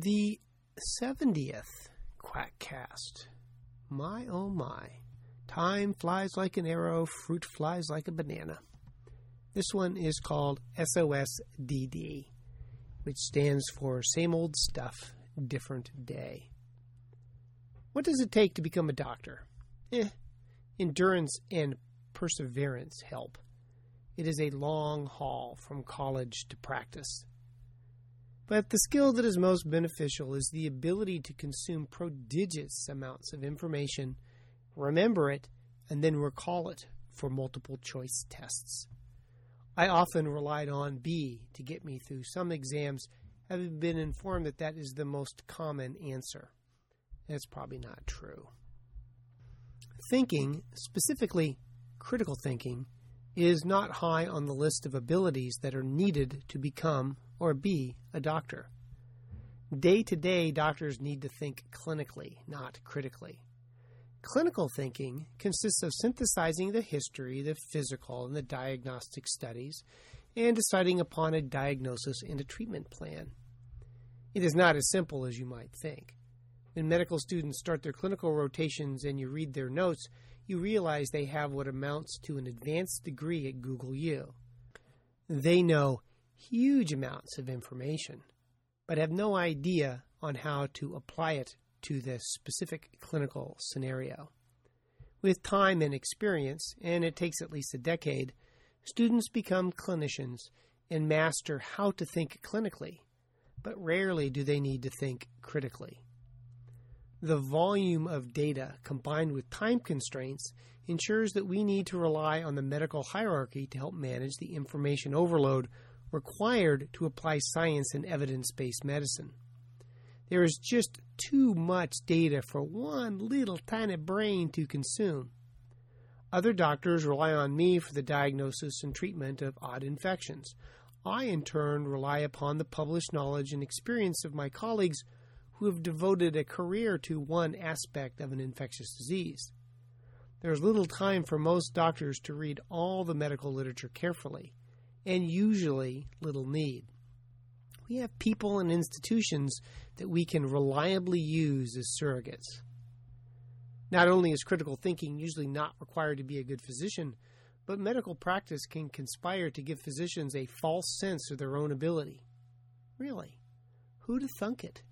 The 70th Quackcast. My oh my. Time flies like an arrow, fruit flies like a banana. This one is called SOSDD, which stands for Same Old Stuff, Different Day. What does it take to become a doctor? Eh, endurance and perseverance help. It is a long haul from college to practice. But the skill that is most beneficial is the ability to consume prodigious amounts of information, remember it, and then recall it for multiple choice tests. I often relied on B to get me through some exams, having been informed that that is the most common answer. That's probably not true. Thinking, specifically critical thinking, is not high on the list of abilities that are needed to become or be a doctor. Day to day, doctors need to think clinically, not critically. Clinical thinking consists of synthesizing the history, the physical, and the diagnostic studies, and deciding upon a diagnosis and a treatment plan. It is not as simple as you might think. When medical students start their clinical rotations and you read their notes, you realize they have what amounts to an advanced degree at Google U. They know huge amounts of information, but have no idea on how to apply it to the specific clinical scenario. With time and experience, and it takes at least a decade, students become clinicians and master how to think clinically, but rarely do they need to think critically. The volume of data combined with time constraints ensures that we need to rely on the medical hierarchy to help manage the information overload required to apply science and evidence based medicine. There is just too much data for one little tiny brain to consume. Other doctors rely on me for the diagnosis and treatment of odd infections. I, in turn, rely upon the published knowledge and experience of my colleagues who have devoted a career to one aspect of an infectious disease. There is little time for most doctors to read all the medical literature carefully, and usually little need. We have people and institutions that we can reliably use as surrogates. Not only is critical thinking usually not required to be a good physician, but medical practice can conspire to give physicians a false sense of their own ability. Really? Who'd have thunk it?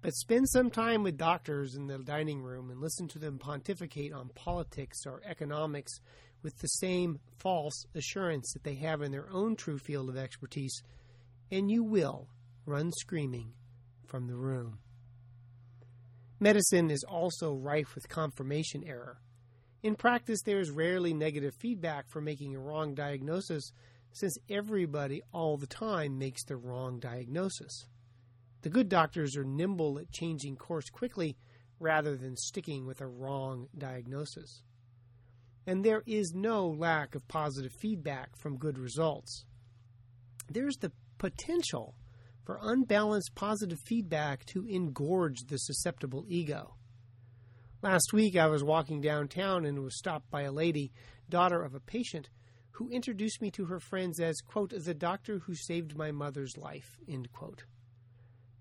But spend some time with doctors in the dining room and listen to them pontificate on politics or economics with the same false assurance that they have in their own true field of expertise, and you will run screaming from the room. Medicine is also rife with confirmation error. In practice, there is rarely negative feedback for making a wrong diagnosis, since everybody all the time makes the wrong diagnosis. The good doctors are nimble at changing course quickly rather than sticking with a wrong diagnosis. And there is no lack of positive feedback from good results. There's the potential for unbalanced positive feedback to engorge the susceptible ego. Last week I was walking downtown and was stopped by a lady, daughter of a patient, who introduced me to her friends as, quote, the doctor who saved my mother's life, end quote.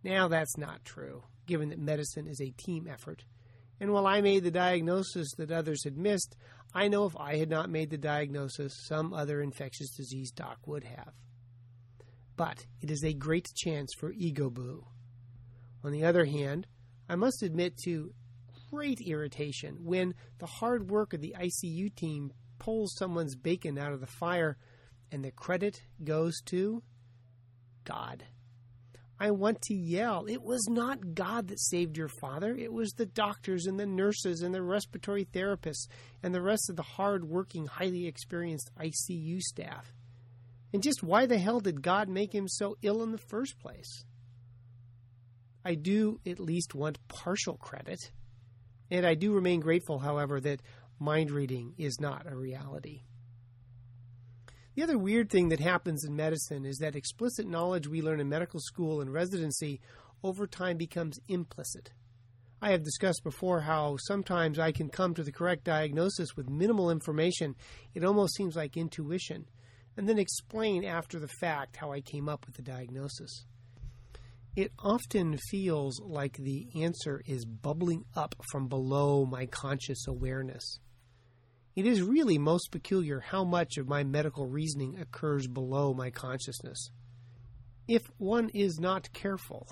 Now, that's not true, given that medicine is a team effort. And while I made the diagnosis that others had missed, I know if I had not made the diagnosis, some other infectious disease doc would have. But it is a great chance for ego boo. On the other hand, I must admit to great irritation when the hard work of the ICU team pulls someone's bacon out of the fire and the credit goes to God. I want to yell. It was not God that saved your father. It was the doctors and the nurses and the respiratory therapists and the rest of the hard working, highly experienced ICU staff. And just why the hell did God make him so ill in the first place? I do at least want partial credit. And I do remain grateful, however, that mind reading is not a reality. The other weird thing that happens in medicine is that explicit knowledge we learn in medical school and residency over time becomes implicit. I have discussed before how sometimes I can come to the correct diagnosis with minimal information. It almost seems like intuition, and then explain after the fact how I came up with the diagnosis. it often feels like the answer is bubbling up from below my conscious awareness. It is really most peculiar how much of my medical reasoning occurs below my consciousness. If one is not careful,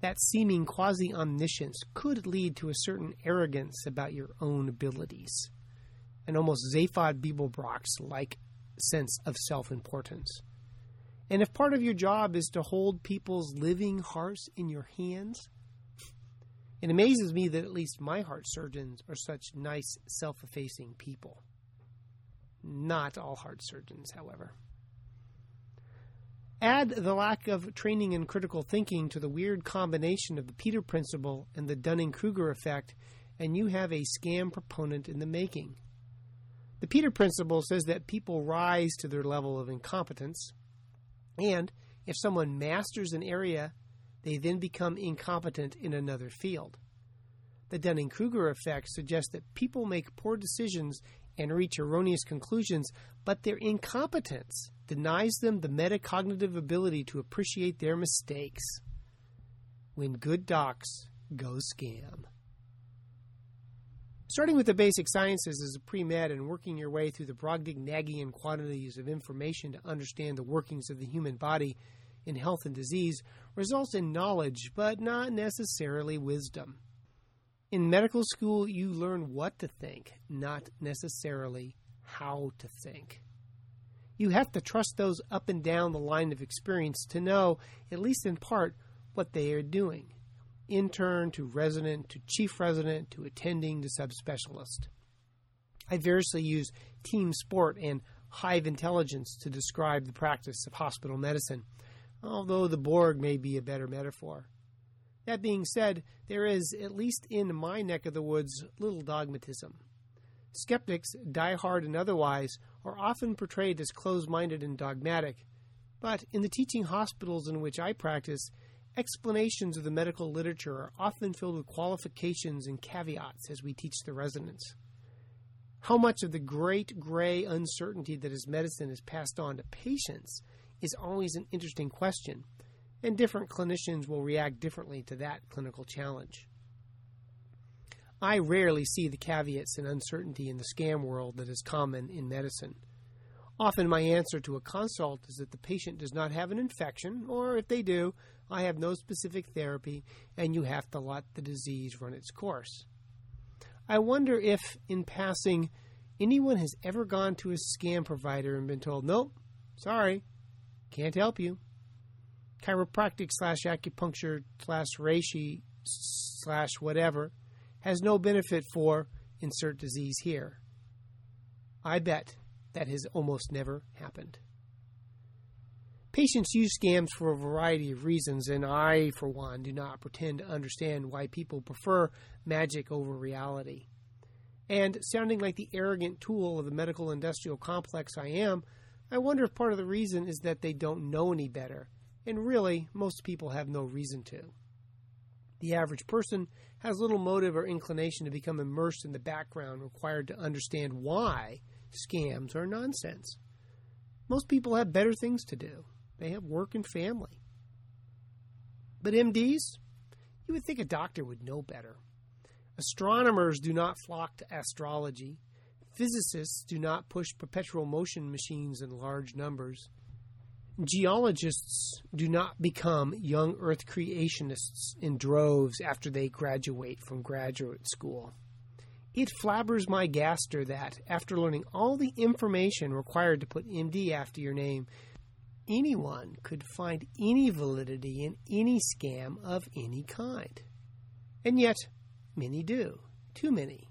that seeming quasi omniscience could lead to a certain arrogance about your own abilities, an almost Zaphod Beeblebrox like sense of self importance. And if part of your job is to hold people's living hearts in your hands, it amazes me that at least my heart surgeons are such nice, self effacing people. Not all heart surgeons, however. Add the lack of training in critical thinking to the weird combination of the Peter Principle and the Dunning Kruger effect, and you have a scam proponent in the making. The Peter Principle says that people rise to their level of incompetence and if someone masters an area, they then become incompetent in another field. The Dunning Kruger effect suggests that people make poor decisions and reach erroneous conclusions, but their incompetence denies them the metacognitive ability to appreciate their mistakes. When good docs go scam. Starting with the basic sciences as a pre med and working your way through the Brobdingnagian quantities of information to understand the workings of the human body in health and disease results in knowledge, but not necessarily wisdom. In medical school, you learn what to think, not necessarily how to think. You have to trust those up and down the line of experience to know, at least in part, what they are doing intern to resident to chief resident to attending to subspecialist. I variously use team sport and hive intelligence to describe the practice of hospital medicine, although the Borg may be a better metaphor. That being said, there is, at least in my neck of the woods, little dogmatism. Skeptics, die-hard and otherwise, are often portrayed as close minded and dogmatic, but in the teaching hospitals in which I practice, Explanations of the medical literature are often filled with qualifications and caveats as we teach the residents. How much of the great gray uncertainty that is medicine is passed on to patients is always an interesting question, and different clinicians will react differently to that clinical challenge. I rarely see the caveats and uncertainty in the scam world that is common in medicine. Often, my answer to a consult is that the patient does not have an infection, or if they do, I have no specific therapy, and you have to let the disease run its course. I wonder if, in passing, anyone has ever gone to a scam provider and been told, nope, sorry, can't help you. Chiropractic slash acupuncture slash reishi slash whatever has no benefit for insert disease here. I bet that has almost never happened. Patients use scams for a variety of reasons, and I, for one, do not pretend to understand why people prefer magic over reality. And sounding like the arrogant tool of the medical industrial complex I am, I wonder if part of the reason is that they don't know any better, and really, most people have no reason to. The average person has little motive or inclination to become immersed in the background required to understand why scams are nonsense. Most people have better things to do. They have work and family. But MDs, you would think a doctor would know better. Astronomers do not flock to astrology. Physicists do not push perpetual motion machines in large numbers. Geologists do not become young Earth creationists in droves after they graduate from graduate school. It flabbers my gaster that, after learning all the information required to put MD after your name, anyone could find any validity in any scam of any kind. And yet, many do. Too many.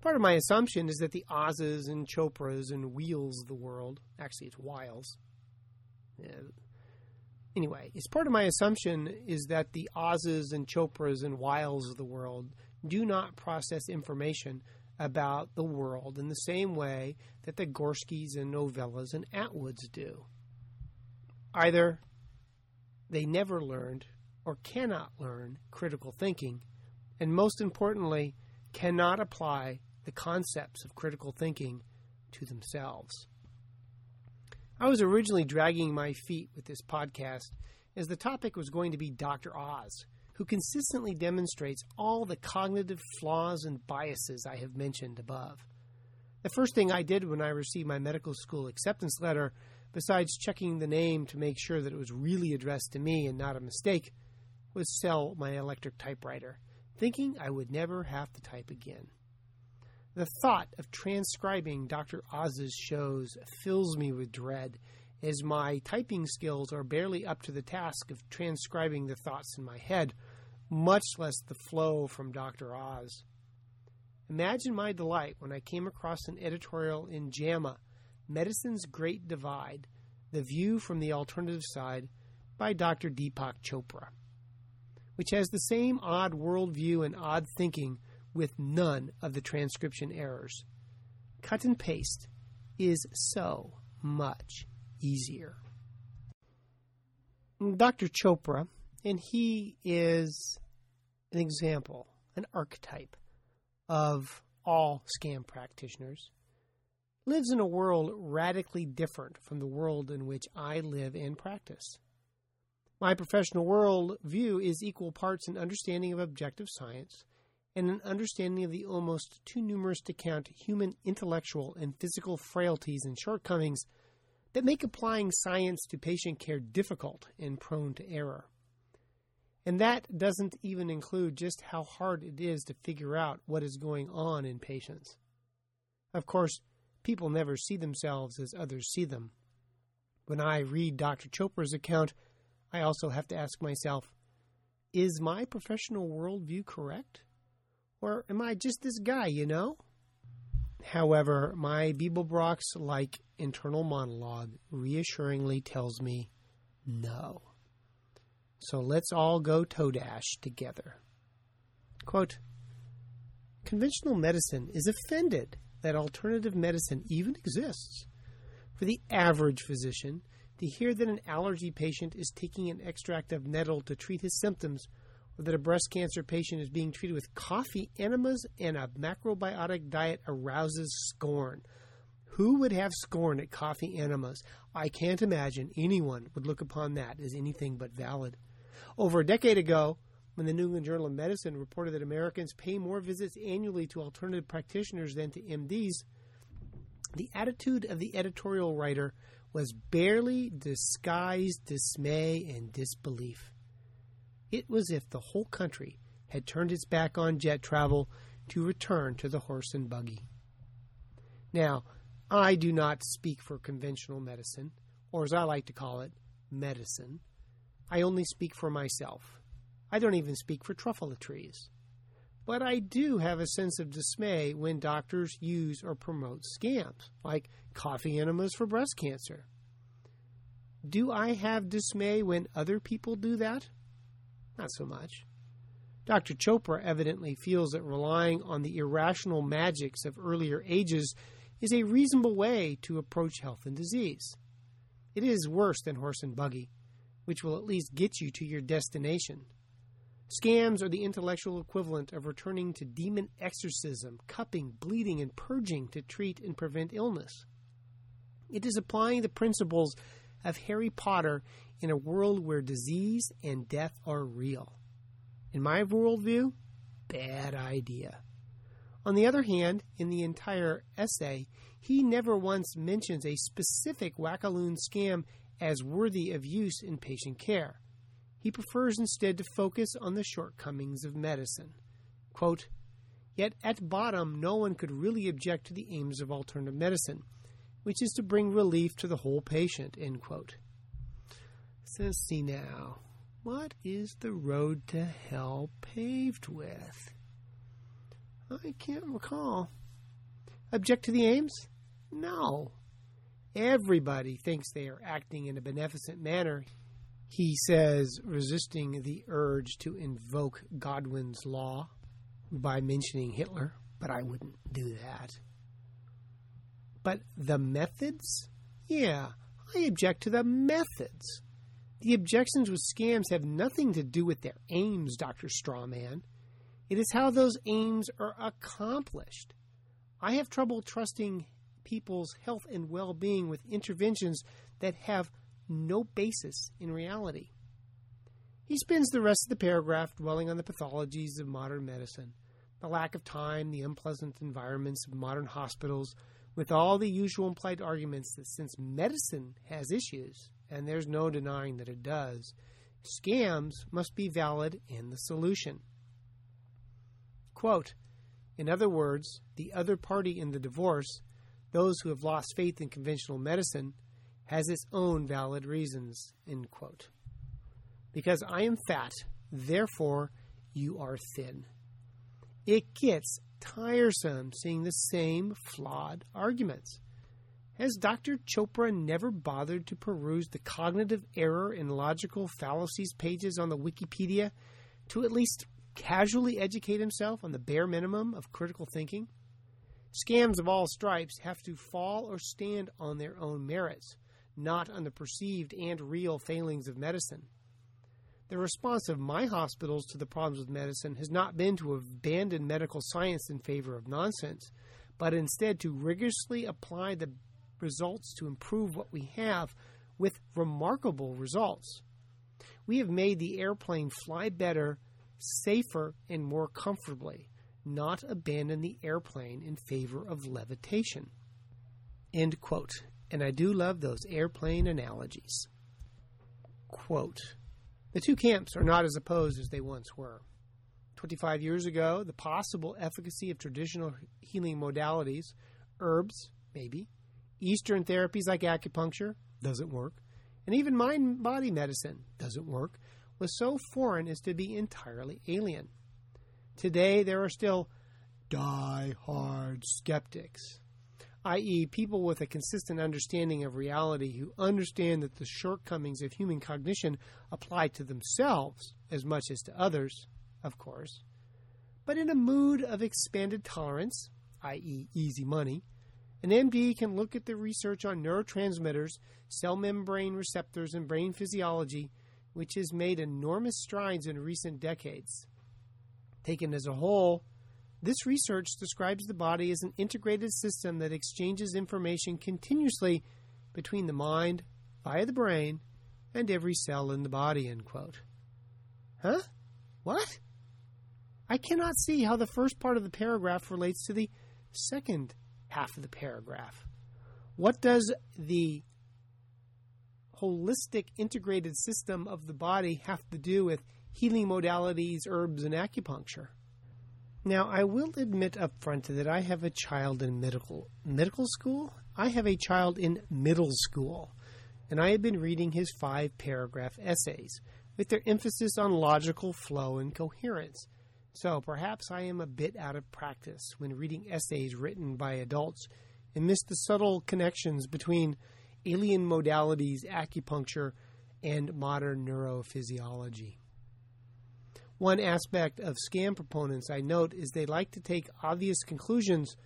Part of my assumption is that the Oz's and Chopras and Wheels of the world, actually it's Weils. Yeah. Anyway, it's part of my assumption is that the Oz's and Chopras and Weils of the world do not process information about the world in the same way that the Gorskis and Novellas and Atwoods do. Either they never learned or cannot learn critical thinking, and most importantly, cannot apply the concepts of critical thinking to themselves. I was originally dragging my feet with this podcast as the topic was going to be Dr. Oz, who consistently demonstrates all the cognitive flaws and biases I have mentioned above. The first thing I did when I received my medical school acceptance letter, besides checking the name to make sure that it was really addressed to me and not a mistake, was sell my electric typewriter, thinking I would never have to type again. The thought of transcribing Dr. Oz's shows fills me with dread, as my typing skills are barely up to the task of transcribing the thoughts in my head, much less the flow from Dr. Oz. Imagine my delight when I came across an editorial in JAMA, Medicine's Great Divide The View from the Alternative Side, by Dr. Deepak Chopra, which has the same odd worldview and odd thinking with none of the transcription errors. Cut and paste is so much easier. Dr. Chopra, and he is an example, an archetype of all scam practitioners, lives in a world radically different from the world in which I live and practice. My professional world view is equal parts an understanding of objective science and an understanding of the almost too numerous to count human intellectual and physical frailties and shortcomings that make applying science to patient care difficult and prone to error. And that doesn't even include just how hard it is to figure out what is going on in patients. Of course, people never see themselves as others see them. When I read Dr. Chopra's account, I also have to ask myself is my professional worldview correct? Or am I just this guy, you know? However, my Beeblebrox like internal monologue reassuringly tells me no. So let's all go Todash together. Quote Conventional medicine is offended that alternative medicine even exists. For the average physician, to hear that an allergy patient is taking an extract of nettle to treat his symptoms that a breast cancer patient is being treated with coffee enemas and a macrobiotic diet arouses scorn. Who would have scorn at coffee enemas? I can't imagine anyone would look upon that as anything but valid. Over a decade ago, when the New England Journal of Medicine reported that Americans pay more visits annually to alternative practitioners than to MDs, the attitude of the editorial writer was barely disguised dismay and disbelief. It was as if the whole country had turned its back on jet travel to return to the horse and buggy. Now, I do not speak for conventional medicine, or as I like to call it, medicine. I only speak for myself. I don't even speak for truffalatrice. But I do have a sense of dismay when doctors use or promote scams, like coffee enemas for breast cancer. Do I have dismay when other people do that? Not so much. Dr. Chopra evidently feels that relying on the irrational magics of earlier ages is a reasonable way to approach health and disease. It is worse than horse and buggy, which will at least get you to your destination. Scams are the intellectual equivalent of returning to demon exorcism, cupping, bleeding, and purging to treat and prevent illness. It is applying the principles of Harry Potter in a world where disease and death are real. In my worldview, bad idea. On the other hand, in the entire essay, he never once mentions a specific Wackaloon scam as worthy of use in patient care. He prefers instead to focus on the shortcomings of medicine. Quote, Yet at bottom, no one could really object to the aims of alternative medicine, which is to bring relief to the whole patient. End quote. Let's see now. What is the road to hell paved with? I can't recall. Object to the aims? No. Everybody thinks they are acting in a beneficent manner. He says, resisting the urge to invoke Godwin's law by mentioning Hitler, but I wouldn't do that. But the methods? Yeah, I object to the methods. The objections with scams have nothing to do with their aims, Dr. Strawman. It is how those aims are accomplished. I have trouble trusting people's health and well being with interventions that have no basis in reality. He spends the rest of the paragraph dwelling on the pathologies of modern medicine, the lack of time, the unpleasant environments of modern hospitals, with all the usual implied arguments that since medicine has issues, and there's no denying that it does, scams must be valid in the solution. Quote, in other words, the other party in the divorce, those who have lost faith in conventional medicine, has its own valid reasons. End quote because I am fat, therefore you are thin. It gets tiresome seeing the same flawed arguments. Has Dr. Chopra never bothered to peruse the cognitive error and logical fallacies pages on the Wikipedia to at least casually educate himself on the bare minimum of critical thinking? Scams of all stripes have to fall or stand on their own merits, not on the perceived and real failings of medicine. The response of my hospitals to the problems with medicine has not been to abandon medical science in favor of nonsense, but instead to rigorously apply the results to improve what we have with remarkable results. We have made the airplane fly better, safer, and more comfortably, not abandon the airplane in favor of levitation. End quote. And I do love those airplane analogies. Quote the two camps are not as opposed as they once were. 25 years ago, the possible efficacy of traditional healing modalities, herbs, maybe, Eastern therapies like acupuncture, doesn't work, and even mind body medicine doesn't work, was so foreign as to be entirely alien. Today, there are still die hard skeptics i.e., people with a consistent understanding of reality who understand that the shortcomings of human cognition apply to themselves as much as to others, of course, but in a mood of expanded tolerance, i.e., easy money. An MD can look at the research on neurotransmitters, cell membrane receptors, and brain physiology, which has made enormous strides in recent decades. Taken as a whole, this research describes the body as an integrated system that exchanges information continuously between the mind, via the brain, and every cell in the body. End quote. Huh? What? I cannot see how the first part of the paragraph relates to the second half of the paragraph. What does the holistic integrated system of the body have to do with healing modalities, herbs, and acupuncture? Now, I will admit up front that I have a child in medical medical school. I have a child in middle school, and I have been reading his five paragraph essays with their emphasis on logical flow and coherence. So perhaps I am a bit out of practice when reading essays written by adults and miss the subtle connections between alien modalities, acupuncture, and modern neurophysiology. One aspect of scam proponents I note is they like to take obvious conclusions,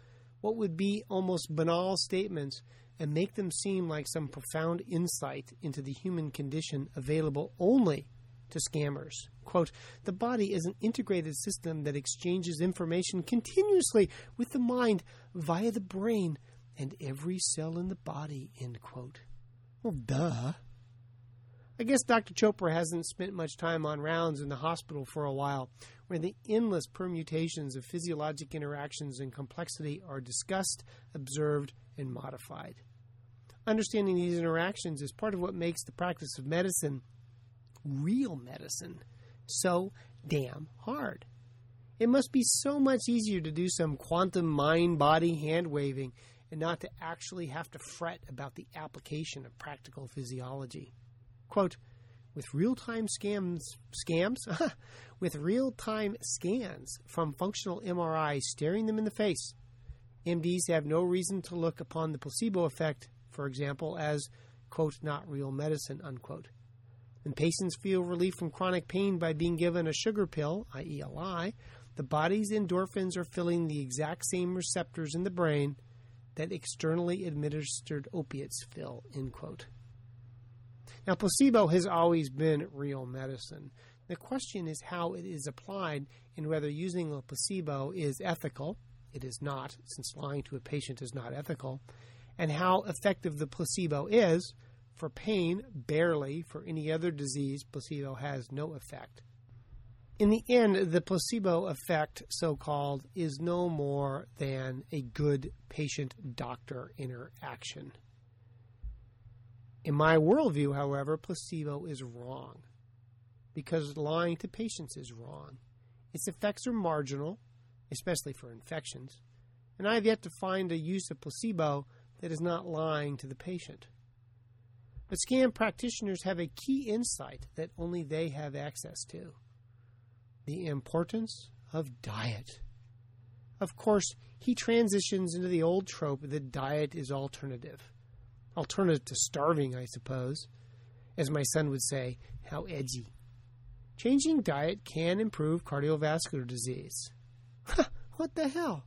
what would be almost banal statements, and make them seem like some profound insight into the human condition available only to scammers. Quote, the body is an integrated system that exchanges information continuously with the mind via the brain and every cell in the body, end quote. Well, duh. I guess Dr. Chopra hasn't spent much time on rounds in the hospital for a while, where the endless permutations of physiologic interactions and complexity are discussed, observed, and modified. Understanding these interactions is part of what makes the practice of medicine, real medicine, so damn hard. It must be so much easier to do some quantum mind body hand waving and not to actually have to fret about the application of practical physiology. Quote, with real-time scams, scams, with real-time scans from functional MRI staring them in the face, MDs have no reason to look upon the placebo effect, for example, as quote not real medicine unquote. When patients feel relief from chronic pain by being given a sugar pill, i.e., a lie, the body's endorphins are filling the exact same receptors in the brain that externally administered opiates fill. End quote. Now, placebo has always been real medicine. The question is how it is applied and whether using a placebo is ethical. It is not, since lying to a patient is not ethical. And how effective the placebo is, For pain, barely. For any other disease, placebo has no effect. In the end, the placebo effect, so called, is no more than a good patient doctor interaction. In my worldview, however, placebo is wrong because lying to patients is wrong. Its effects are marginal, especially for infections, and I have yet to find a use of placebo that is not lying to the patient. But scam practitioners have a key insight that only they have access to the importance of diet. Of course, he transitions into the old trope that diet is alternative. Alternative to starving, I suppose. As my son would say, how edgy. Changing diet can improve cardiovascular disease. what the hell?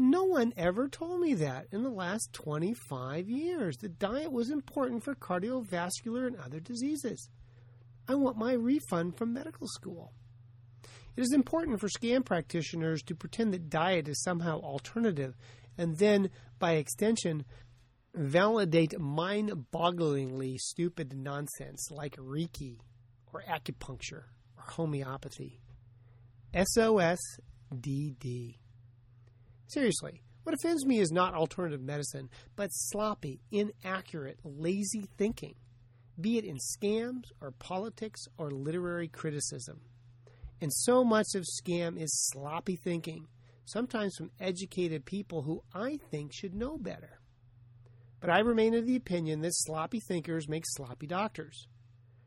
No one ever told me that in the last 25 years. The diet was important for cardiovascular and other diseases. I want my refund from medical school. It is important for scam practitioners to pretend that diet is somehow alternative and then, by extension, validate mind bogglingly stupid nonsense like Reiki or acupuncture or homeopathy. SOS DD. Seriously, what offends me is not alternative medicine, but sloppy, inaccurate, lazy thinking, be it in scams or politics or literary criticism. And so much of scam is sloppy thinking, sometimes from educated people who I think should know better. But I remain of the opinion that sloppy thinkers make sloppy doctors.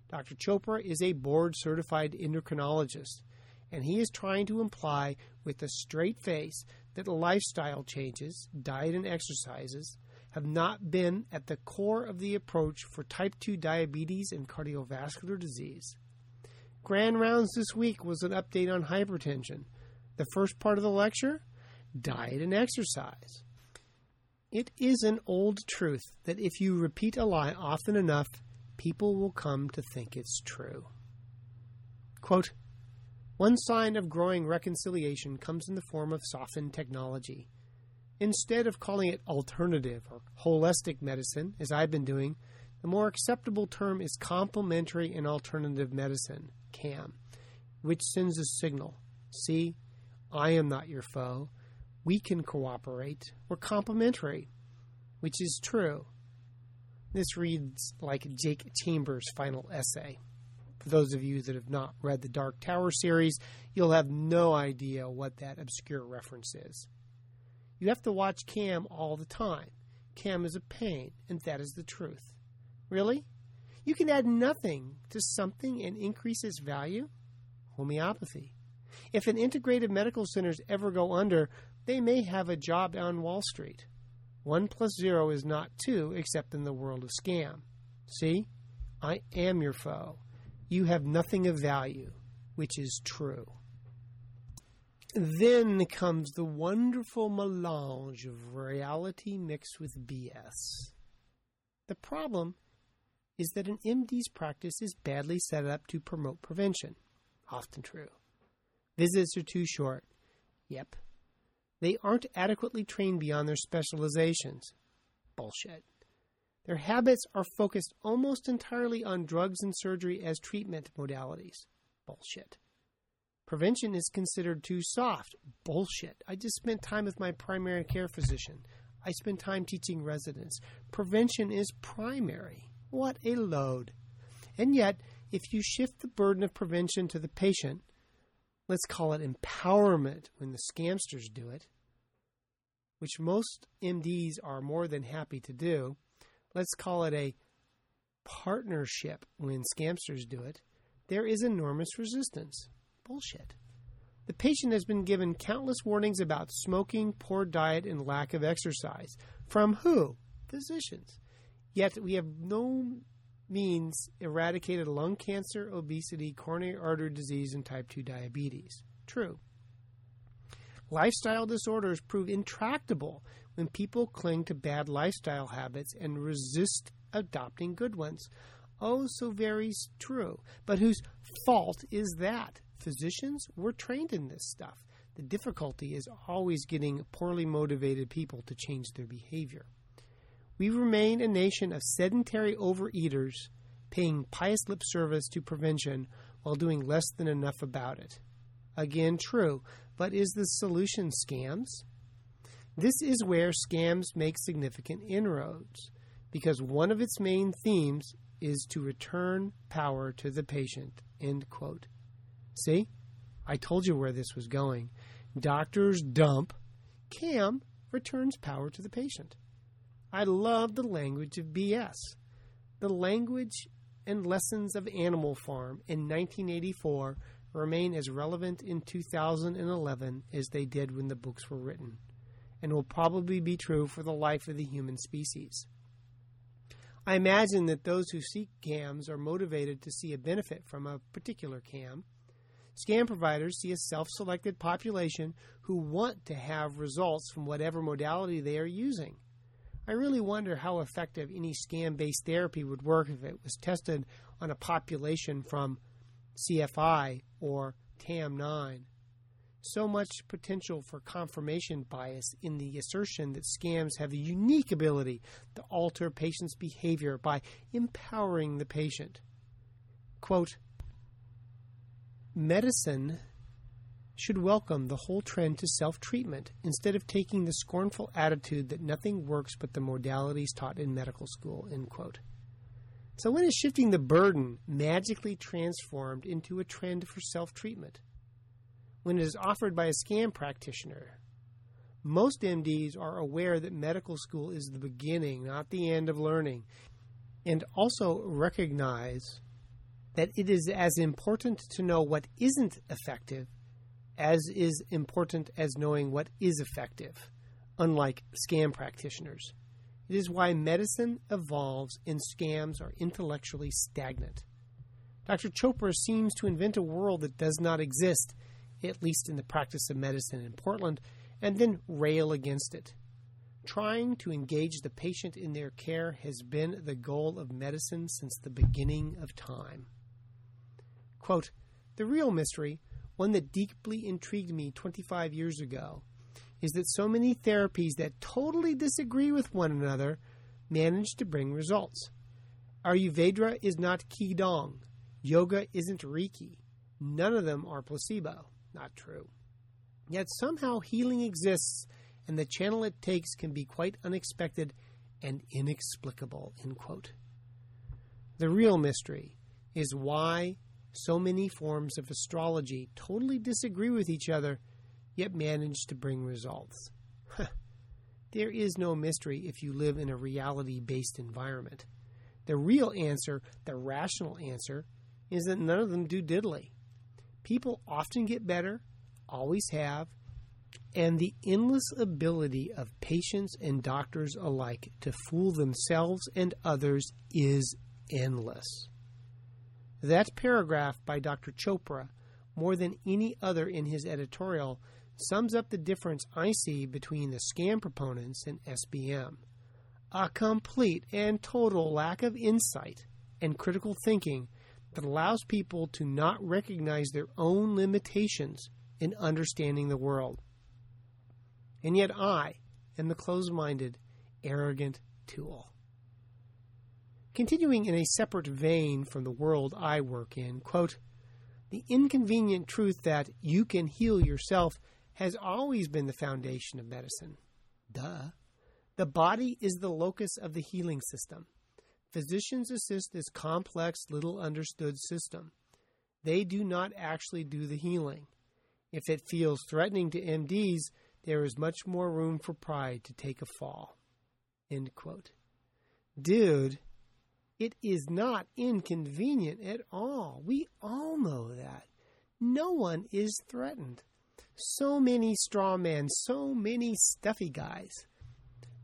Dr. Chopra is a board certified endocrinologist, and he is trying to imply with a straight face that lifestyle changes, diet and exercises, have not been at the core of the approach for type 2 diabetes and cardiovascular disease. Grand rounds this week was an update on hypertension. The first part of the lecture diet and exercise. It is an old truth that if you repeat a lie often enough, people will come to think it's true. Quote, One sign of growing reconciliation comes in the form of softened technology. Instead of calling it alternative or holistic medicine, as I've been doing, the more acceptable term is complementary and alternative medicine, CAM, which sends a signal see, I am not your foe. We can cooperate. We're complementary, which is true. This reads like Jake Chambers' final essay. For those of you that have not read the Dark Tower series, you'll have no idea what that obscure reference is. You have to watch Cam all the time. Cam is a pain, and that is the truth. Really? You can add nothing to something and increase its value? Homeopathy. If an integrated medical centers ever go under, they may have a job on Wall Street. One plus zero is not two, except in the world of scam. See? I am your foe. You have nothing of value, which is true. Then comes the wonderful melange of reality mixed with BS. The problem is that an MD's practice is badly set up to promote prevention. Often true. Visits are too short. Yep, they aren't adequately trained beyond their specializations. Bullshit. Their habits are focused almost entirely on drugs and surgery as treatment modalities. Bullshit. Prevention is considered too soft. Bullshit. I just spent time with my primary care physician. I spend time teaching residents. Prevention is primary. What a load. And yet, if you shift the burden of prevention to the patient, let's call it empowerment when the scamsters do it, which most MDs are more than happy to do. Let's call it a partnership when scamsters do it. There is enormous resistance. Bullshit. The patient has been given countless warnings about smoking, poor diet, and lack of exercise. From who? Physicians. Yet we have no means eradicated lung cancer, obesity, coronary artery disease, and type 2 diabetes. True. Lifestyle disorders prove intractable when people cling to bad lifestyle habits and resist adopting good ones. Oh, so very true. But whose fault is that? Physicians? We're trained in this stuff. The difficulty is always getting poorly motivated people to change their behavior. we remain a nation of sedentary overeaters paying pious lip service to prevention while doing less than enough about it. Again, true, but is the solution scams? This is where scams make significant inroads, because one of its main themes is to return power to the patient. End quote. See? I told you where this was going. Doctors dump, Cam returns power to the patient. I love the language of BS. The language and lessons of Animal Farm in 1984 remain as relevant in 2011 as they did when the books were written, and will probably be true for the life of the human species. I imagine that those who seek cams are motivated to see a benefit from a particular cam. Scam providers see a self selected population who want to have results from whatever modality they are using. I really wonder how effective any scam based therapy would work if it was tested on a population from CFI or TAM9. So much potential for confirmation bias in the assertion that scams have a unique ability to alter patients' behavior by empowering the patient. Quote Medicine should welcome the whole trend to self treatment instead of taking the scornful attitude that nothing works but the modalities taught in medical school. End quote. So, when is shifting the burden magically transformed into a trend for self treatment? When it is offered by a scam practitioner. Most MDs are aware that medical school is the beginning, not the end of learning, and also recognize that it is as important to know what isn't effective as is important as knowing what is effective, unlike scam practitioners. It is why medicine evolves and scams are intellectually stagnant. Dr. Chopra seems to invent a world that does not exist, at least in the practice of medicine in Portland, and then rail against it. Trying to engage the patient in their care has been the goal of medicine since the beginning of time. Quote, the real mystery, one that deeply intrigued me 25 years ago, is that so many therapies that totally disagree with one another manage to bring results. Ayurveda is not Qigong. Yoga isn't Reiki. None of them are placebo. Not true. Yet somehow healing exists, and the channel it takes can be quite unexpected and inexplicable. The real mystery is why so many forms of astrology totally disagree with each other yet manage to bring results. there is no mystery if you live in a reality based environment. The real answer, the rational answer, is that none of them do diddly. People often get better, always have, and the endless ability of patients and doctors alike to fool themselves and others is endless. That paragraph by Dr. Chopra, more than any other in his editorial, sums up the difference I see between the scam proponents and SBM a complete and total lack of insight and critical thinking that allows people to not recognize their own limitations in understanding the world. And yet I am the closed minded, arrogant tool. Continuing in a separate vein from the world I work in, quote, the inconvenient truth that you can heal yourself has always been the foundation of medicine. Duh. The body is the locus of the healing system. Physicians assist this complex, little understood system. They do not actually do the healing. If it feels threatening to MDs, there is much more room for pride to take a fall. End quote. Dude, it is not inconvenient at all. We all know that. No one is threatened. So many straw men, so many stuffy guys.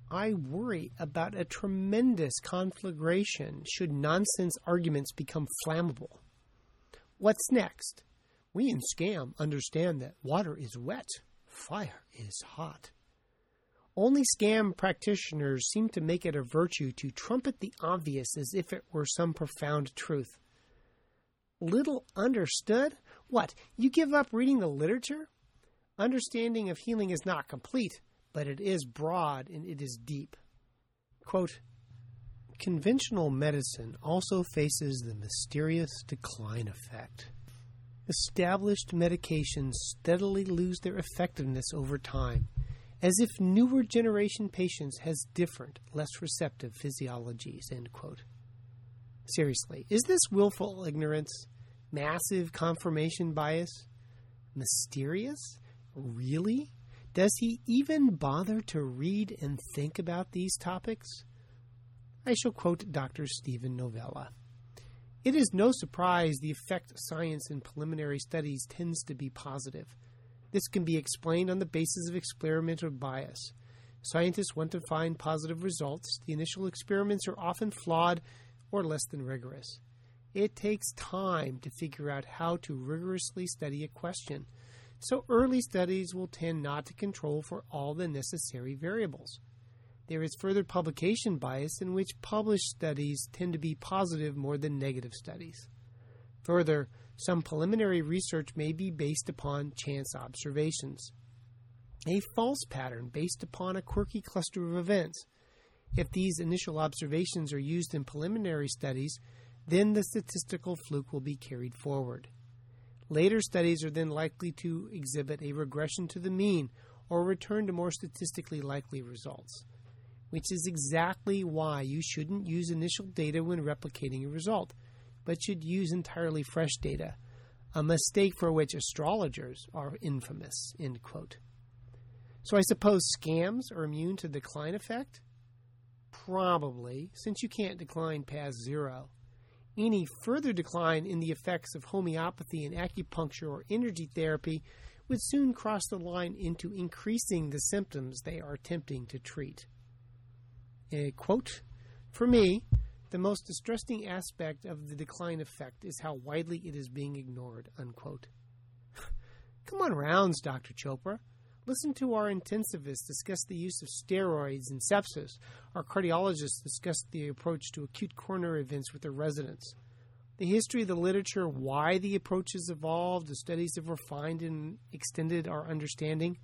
I worry about a tremendous conflagration should nonsense arguments become flammable. What's next? We in Scam understand that water is wet, fire is hot. Only scam practitioners seem to make it a virtue to trumpet the obvious as if it were some profound truth. Little understood? What, you give up reading the literature? Understanding of healing is not complete, but it is broad and it is deep. Quote, Conventional medicine also faces the mysterious decline effect. Established medications steadily lose their effectiveness over time, as if newer generation patients has different, less receptive physiologies. End quote. Seriously, is this willful ignorance? Massive confirmation bias? Mysterious? Really? Does he even bother to read and think about these topics? I shall quote Dr. Steven Novella. It is no surprise the effect science in preliminary studies tends to be positive. This can be explained on the basis of experimental bias. Scientists want to find positive results. The initial experiments are often flawed or less than rigorous. It takes time to figure out how to rigorously study a question so early studies will tend not to control for all the necessary variables. There is further publication bias in which published studies tend to be positive more than negative studies. Further, some preliminary research may be based upon chance observations. A false pattern based upon a quirky cluster of events. If these initial observations are used in preliminary studies, then the statistical fluke will be carried forward. Later studies are then likely to exhibit a regression to the mean or return to more statistically likely results, which is exactly why you shouldn't use initial data when replicating a result, but should use entirely fresh data, a mistake for which astrologers are infamous. End quote. So I suppose scams are immune to decline effect? Probably, since you can't decline past zero any further decline in the effects of homeopathy and acupuncture or energy therapy would soon cross the line into increasing the symptoms they are attempting to treat. A quote For me, the most distressing aspect of the decline effect is how widely it is being ignored. Unquote. Come on rounds, Dr. Chopra. Listen to our intensivists discuss the use of steroids in sepsis. Our cardiologists discuss the approach to acute coronary events with their residents. The history of the literature, why the approaches evolved, the studies have refined and extended our understanding.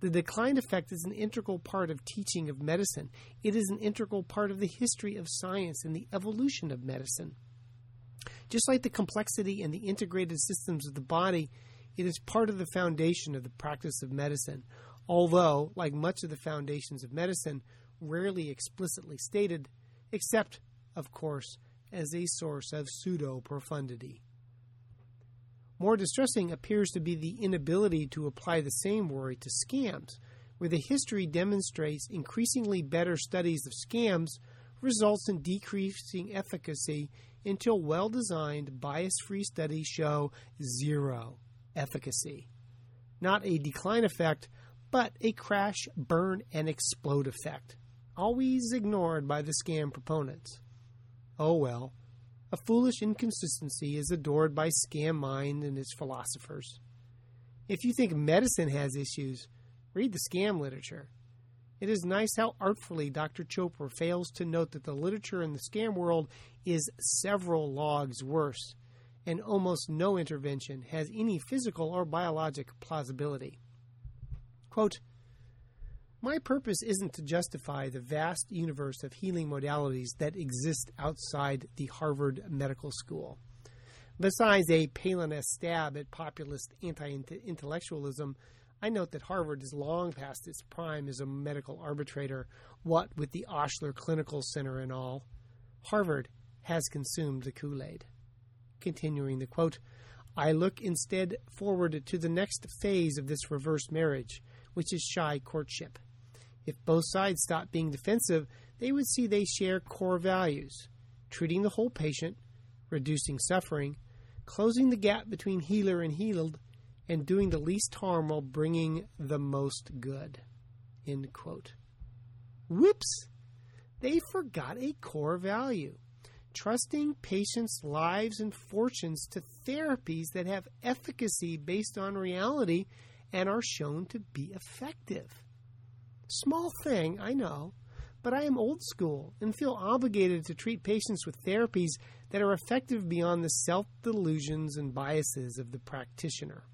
The decline effect is an integral part of teaching of medicine. It is an integral part of the history of science and the evolution of medicine. Just like the complexity and the integrated systems of the body, it is part of the foundation of the practice of medicine, although, like much of the foundations of medicine, rarely explicitly stated, except, of course, as a source of pseudo profundity. More distressing appears to be the inability to apply the same worry to scams, where the history demonstrates increasingly better studies of scams results in decreasing efficacy until well designed, bias free studies show zero efficacy. Not a decline effect, but a crash, burn, and explode effect, always ignored by the scam proponents. Oh well, a foolish inconsistency is adored by scam mind and its philosophers. If you think medicine has issues, read the scam literature. It is nice how artfully Dr. Chopra fails to note that the literature in the scam world is several logs worse and almost no intervention has any physical or biologic plausibility. Quote, my purpose isn't to justify the vast universe of healing modalities that exist outside the Harvard Medical School. Besides a Palinist stab at populist anti intellectualism, I note that Harvard is long past its prime as a medical arbitrator, what with the Osher Clinical Center and all. Harvard has consumed the Kool Aid. Continuing the quote, I look instead forward to the next phase of this reverse marriage, which is shy courtship. If both sides stop being defensive, they would see they share core values treating the whole patient, reducing suffering, closing the gap between healer and healed, and doing the least harm while bringing the most good. End quote. Whoops! They forgot a core value trusting patients' lives and fortunes to therapies that have efficacy based on reality and are shown to be effective. Small thing, I know, but I am old school and feel obligated to treat patients with therapies that are effective beyond the self delusions and biases of the practitioner.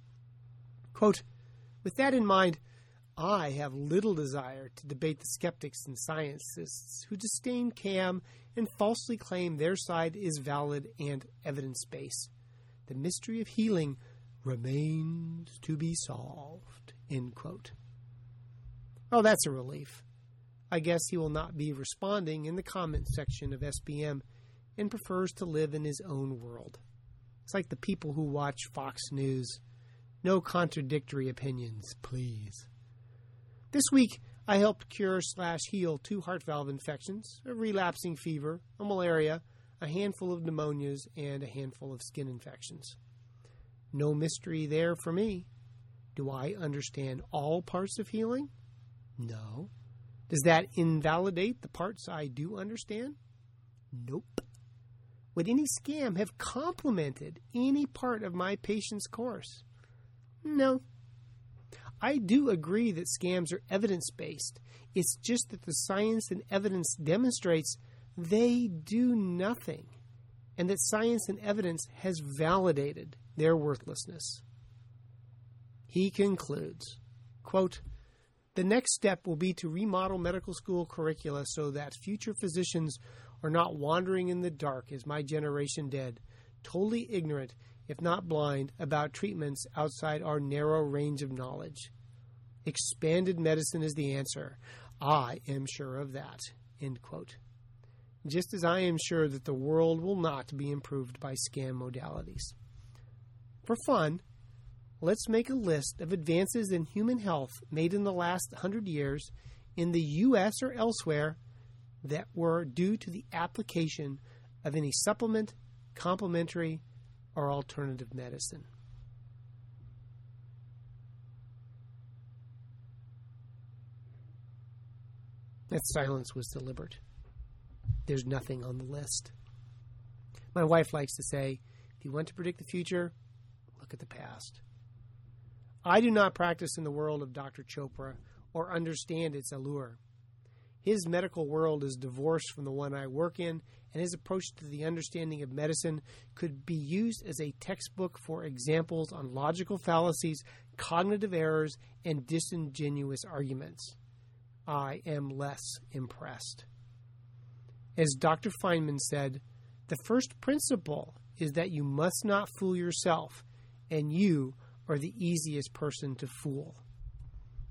Quote, with that in mind, I have little desire to debate the skeptics and scientists who disdain CAM and falsely claim their side is valid and evidence based. The mystery of healing remains to be solved. End quote. Oh, that's a relief. I guess he will not be responding in the comment section of SBM and prefers to live in his own world. It's like the people who watch Fox News. No contradictory opinions, please. This week, I helped cure slash heal two heart valve infections, a relapsing fever, a malaria, a handful of pneumonias, and a handful of skin infections. No mystery there for me. Do I understand all parts of healing? No. Does that invalidate the parts I do understand? Nope. Would any scam have complemented any part of my patient's course? No. I do agree that scams are evidence based. It's just that the science and evidence demonstrates they do nothing, and that science and evidence has validated their worthlessness. He concludes, quote, the next step will be to remodel medical school curricula so that future physicians are not wandering in the dark as my generation did, totally ignorant, if not blind, about treatments outside our narrow range of knowledge. Expanded medicine is the answer. I am sure of that. Just as I am sure that the world will not be improved by scam modalities. For fun, let's make a list of advances in human health made in the last 100 years in the U.S. or elsewhere that were due to the application of any supplement, complementary, or alternative medicine. That silence was deliberate. There's nothing on the list. My wife likes to say, if you want to predict the future, look at the past. I do not practice in the world of Dr. Chopra or understand its allure. His medical world is divorced from the one I work in, and his approach to the understanding of medicine could be used as a textbook for examples on logical fallacies, cognitive errors, and disingenuous arguments. I am less impressed. As Dr. Feynman said, the first principle is that you must not fool yourself, and you are the easiest person to fool.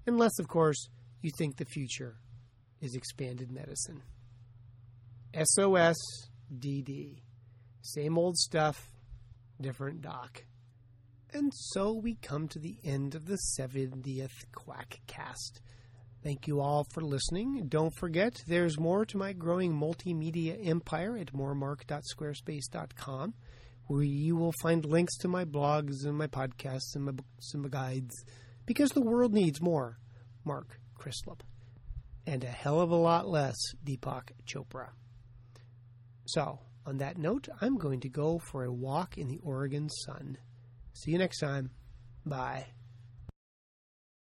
Unless, of course, you think the future is expanded medicine. SOS DD. Same old stuff, different doc. And so we come to the end of the 70th Quackcast. Thank you all for listening. Don't forget, there's more to my growing multimedia empire at moremark.squarespace.com where you will find links to my blogs and my podcasts and my books and my guides because the world needs more Mark Crislip and a hell of a lot less Deepak Chopra. So, on that note, I'm going to go for a walk in the Oregon sun. See you next time. Bye.